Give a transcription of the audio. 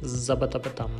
Забата-батам.